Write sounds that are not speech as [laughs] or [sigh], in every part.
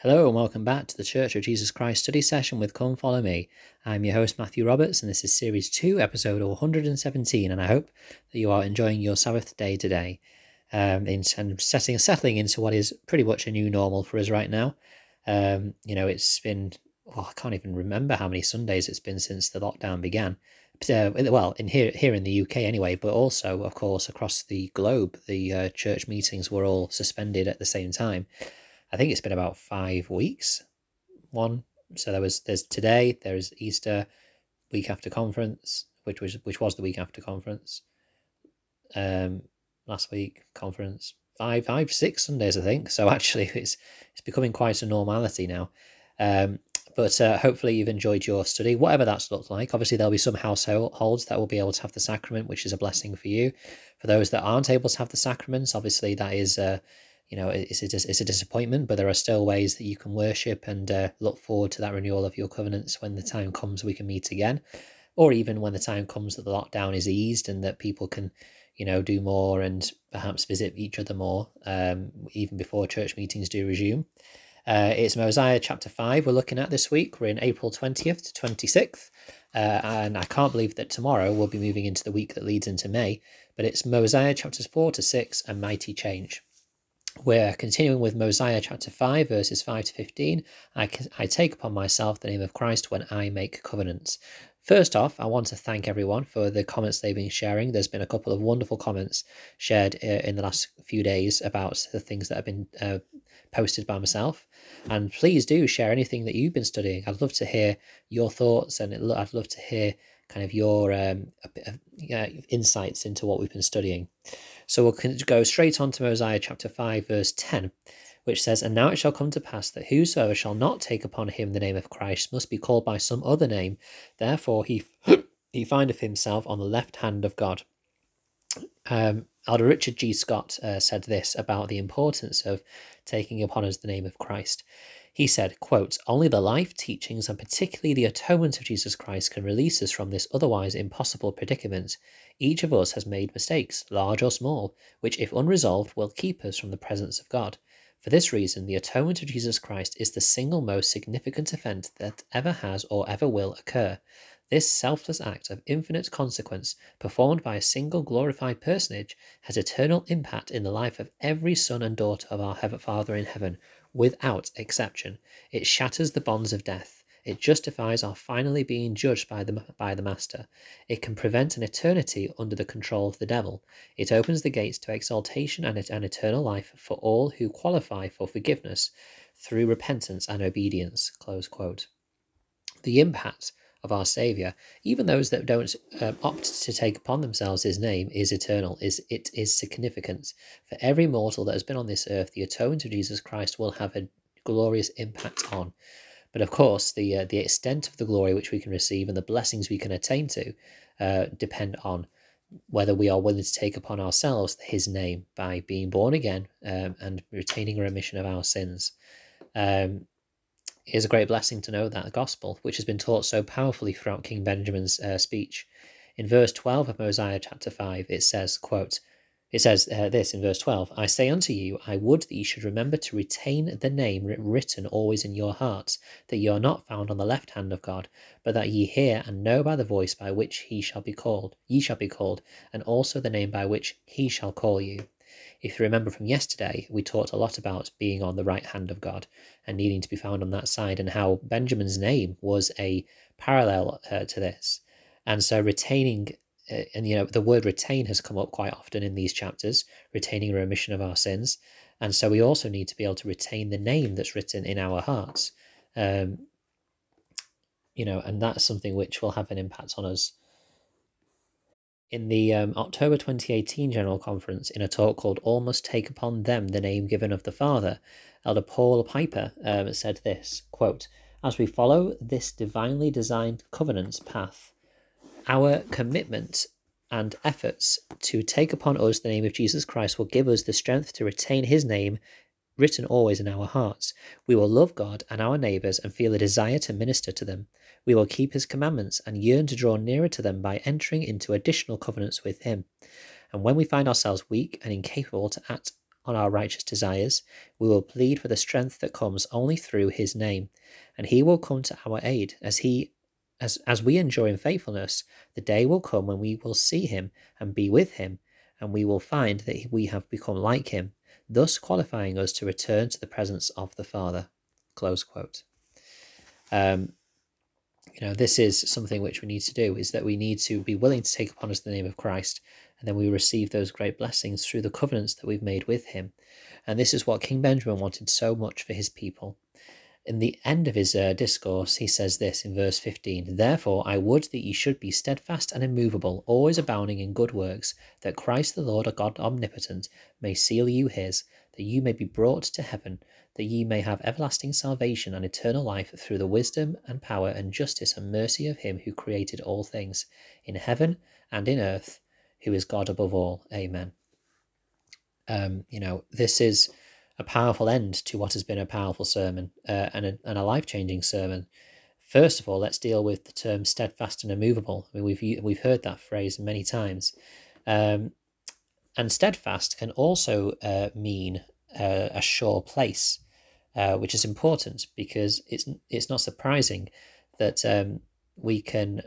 Hello and welcome back to the Church of Jesus Christ study session with Come Follow Me. I'm your host Matthew Roberts and this is series 2, episode 117 and I hope that you are enjoying your Sabbath day today um, in, and setting, settling into what is pretty much a new normal for us right now. Um, you know, it's been, I can't even remember how many Sundays it's been since the lockdown began. Uh, well, in here here in the UK anyway, but also, of course, across the globe, the uh, church meetings were all suspended at the same time. I think it's been about five weeks. One. So there was there's today, there's Easter, week after conference, which was which was the week after conference. Um last week, conference. Five, five, six Sundays, I think. So [laughs] actually it's it's becoming quite a normality now. Um but uh, hopefully you've enjoyed your study, whatever that's looked like. Obviously, there'll be some households that will be able to have the sacrament, which is a blessing for you. For those that aren't able to have the sacraments, obviously that is uh, you know it's a, it's a disappointment but there are still ways that you can worship and uh, look forward to that renewal of your covenants when the time comes we can meet again. Or even when the time comes that the lockdown is eased and that people can you know do more and perhaps visit each other more um, even before church meetings do resume. Uh, it's mosiah chapter 5 we're looking at this week. We're in april 20th to 26th uh, and i can't believe that tomorrow we'll be moving into the week that leads into may but it's mosiah chapters 4 to 6 and mighty change we're continuing with Mosiah chapter 5, verses 5 to 15. I, I take upon myself the name of Christ when I make covenants. First off, I want to thank everyone for the comments they've been sharing. There's been a couple of wonderful comments shared uh, in the last few days about the things that have been uh, posted by myself. And please do share anything that you've been studying. I'd love to hear your thoughts and I'd love to hear kind of your um, uh, insights into what we've been studying. So we'll go straight on to Mosiah chapter 5, verse 10, which says, And now it shall come to pass that whosoever shall not take upon him the name of Christ must be called by some other name. Therefore he, [clears throat] he findeth himself on the left hand of God. Um, Elder Richard G. Scott uh, said this about the importance of taking upon us the name of Christ. He said, quote, Only the life teachings and particularly the atonement of Jesus Christ can release us from this otherwise impossible predicament. Each of us has made mistakes, large or small, which, if unresolved, will keep us from the presence of God. For this reason, the atonement of Jesus Christ is the single most significant event that ever has or ever will occur. This selfless act of infinite consequence, performed by a single glorified personage, has eternal impact in the life of every son and daughter of our Father in heaven, without exception. It shatters the bonds of death. It justifies our finally being judged by the, by the Master. It can prevent an eternity under the control of the devil. It opens the gates to exaltation and an eternal life for all who qualify for forgiveness through repentance and obedience. The impact of our Saviour, even those that don't um, opt to take upon themselves His name, is eternal. Is it is significant for every mortal that has been on this earth. The atonement of Jesus Christ will have a glorious impact on. But of course, the uh, the extent of the glory which we can receive and the blessings we can attain to uh, depend on whether we are willing to take upon ourselves His name by being born again um, and retaining a remission of our sins. Um, is a great blessing to know that gospel, which has been taught so powerfully throughout King Benjamin's uh, speech. In verse 12 of Mosiah chapter 5, it says, quote, it says uh, this in verse 12 I say unto you, I would that ye should remember to retain the name written always in your hearts, that ye are not found on the left hand of God, but that ye hear and know by the voice by which he shall be called, ye shall be called, and also the name by which he shall call you. If you remember from yesterday, we talked a lot about being on the right hand of God and needing to be found on that side, and how Benjamin's name was a parallel uh, to this. And so retaining, uh, and you know, the word retain has come up quite often in these chapters, retaining remission of our sins. And so we also need to be able to retain the name that's written in our hearts. Um, you know, and that's something which will have an impact on us in the um, October 2018 General Conference, in a talk called All Must Take Upon Them the Name Given of the Father, Elder Paul Pieper um, said this quote, As we follow this divinely designed covenant's path, our commitment and efforts to take upon us the name of Jesus Christ will give us the strength to retain his name written always in our hearts. We will love God and our neighbours and feel a desire to minister to them. We will keep his commandments and yearn to draw nearer to them by entering into additional covenants with him. And when we find ourselves weak and incapable to act on our righteous desires, we will plead for the strength that comes only through his name, and he will come to our aid as he as as we endure in faithfulness, the day will come when we will see him and be with him, and we will find that we have become like him, thus qualifying us to return to the presence of the Father. Close quote. Um, you know, this is something which we need to do is that we need to be willing to take upon us the name of Christ, and then we receive those great blessings through the covenants that we've made with him. And this is what King Benjamin wanted so much for his people. In the end of his uh, discourse, he says this in verse 15 Therefore, I would that ye should be steadfast and immovable, always abounding in good works, that Christ the Lord, a God omnipotent, may seal you his, that you may be brought to heaven, that ye may have everlasting salvation and eternal life through the wisdom and power and justice and mercy of him who created all things, in heaven and in earth, who is God above all. Amen. Um, you know, this is a powerful end to what has been a powerful sermon uh, and a, and a life changing sermon. First of all, let's deal with the term steadfast and immovable. I mean, we've we've heard that phrase many times, um, and steadfast can also uh, mean uh, a sure place, uh, which is important because it's it's not surprising that um, we can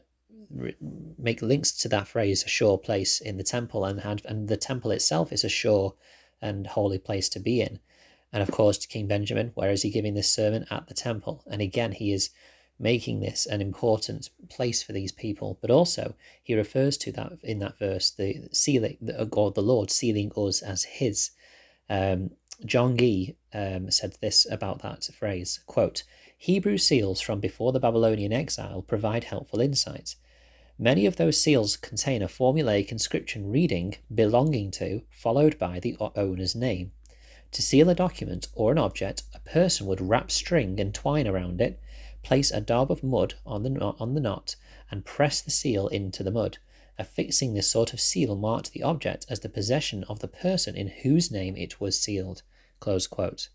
re- make links to that phrase "a sure place" in the temple, and and, the temple itself is a sure and holy place to be in. And of course, to King Benjamin, where is he giving this sermon? At the temple. And again, he is making this an important place for these people. But also, he refers to that in that verse, the sealing, or the Lord sealing us as his. Um, John Gee um, said this about that phrase quote, Hebrew seals from before the Babylonian exile provide helpful insight. Many of those seals contain a formulaic inscription reading belonging to, followed by the owner's name. To seal a document or an object, a person would wrap string and twine around it, place a daub of mud on the, on the knot, and press the seal into the mud. Affixing this sort of seal marked the object as the possession of the person in whose name it was sealed. Close quote.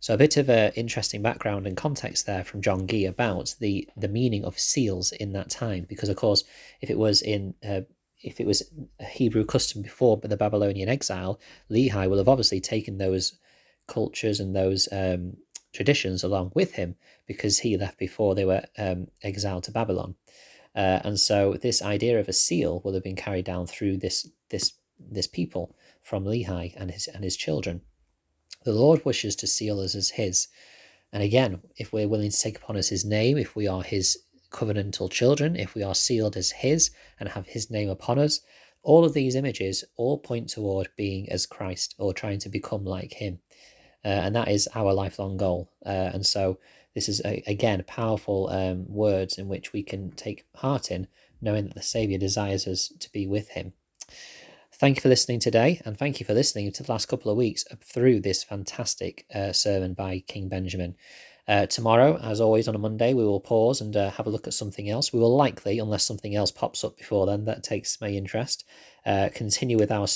So a bit of an interesting background and context there from John Gee about the the meaning of seals in that time, because of course, if it was in uh, if it was a Hebrew custom before the Babylonian exile, Lehi will have obviously taken those cultures and those um, traditions along with him because he left before they were um, exiled to Babylon. Uh, and so this idea of a seal will have been carried down through this this this people from Lehi and his and his children. The Lord wishes to seal us as his. And again, if we're willing to take upon us his name, if we are his covenantal children, if we are sealed as His and have His name upon us, all of these images all point toward being as Christ or trying to become like Him. Uh, and that is our lifelong goal. Uh, and so, this is a, again powerful um, words in which we can take heart in, knowing that the Savior desires us to be with Him. Thank you for listening today, and thank you for listening to the last couple of weeks through this fantastic uh, sermon by King Benjamin. Uh, tomorrow, as always on a Monday, we will pause and uh, have a look at something else. We will likely, unless something else pops up before then that takes my interest, uh, continue with our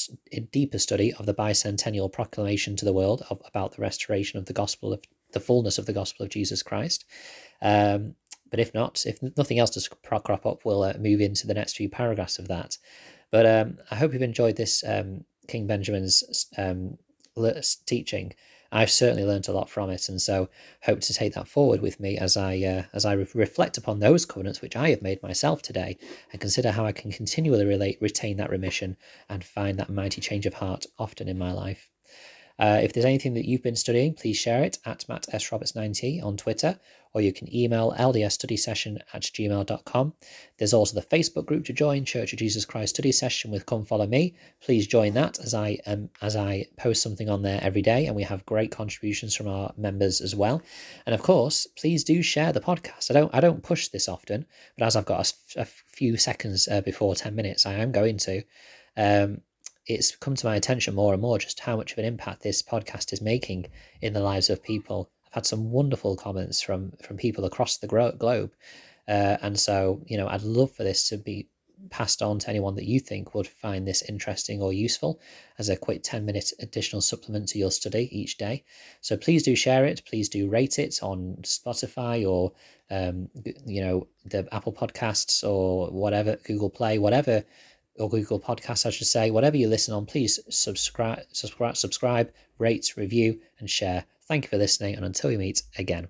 deeper study of the bicentennial proclamation to the world of, about the restoration of the gospel of the fullness of the gospel of Jesus Christ. Um, but if not, if nothing else does crop up, we'll uh, move into the next few paragraphs of that. But um, I hope you've enjoyed this um, King Benjamin's um, teaching. I've certainly learned a lot from it, and so hope to take that forward with me as I uh, as I re- reflect upon those covenants which I have made myself today, and consider how I can continually relate, retain that remission and find that mighty change of heart often in my life. Uh, if there's anything that you've been studying, please share it at Matt S. Roberts 90 on Twitter or you can email ldsstudysession at gmail.com. There's also the Facebook group to join, Church of Jesus Christ Study Session with Come Follow Me. Please join that as I um, as I post something on there every day, and we have great contributions from our members as well. And of course, please do share the podcast. I don't I don't push this often, but as I've got a, a few seconds uh, before ten minutes, I am going to. Um, it's come to my attention more and more just how much of an impact this podcast is making in the lives of people had some wonderful comments from from people across the globe, uh, and so you know I'd love for this to be passed on to anyone that you think would find this interesting or useful as a quick 10 minute additional supplement to your study each day. So please do share it. Please do rate it on Spotify or, um, you know, the Apple Podcasts or whatever, Google Play, whatever or Google Podcasts, I should say. Whatever you listen on, please subscribe, subscribe, subscribe, rate, review, and share. Thank you for listening, and until we meet again.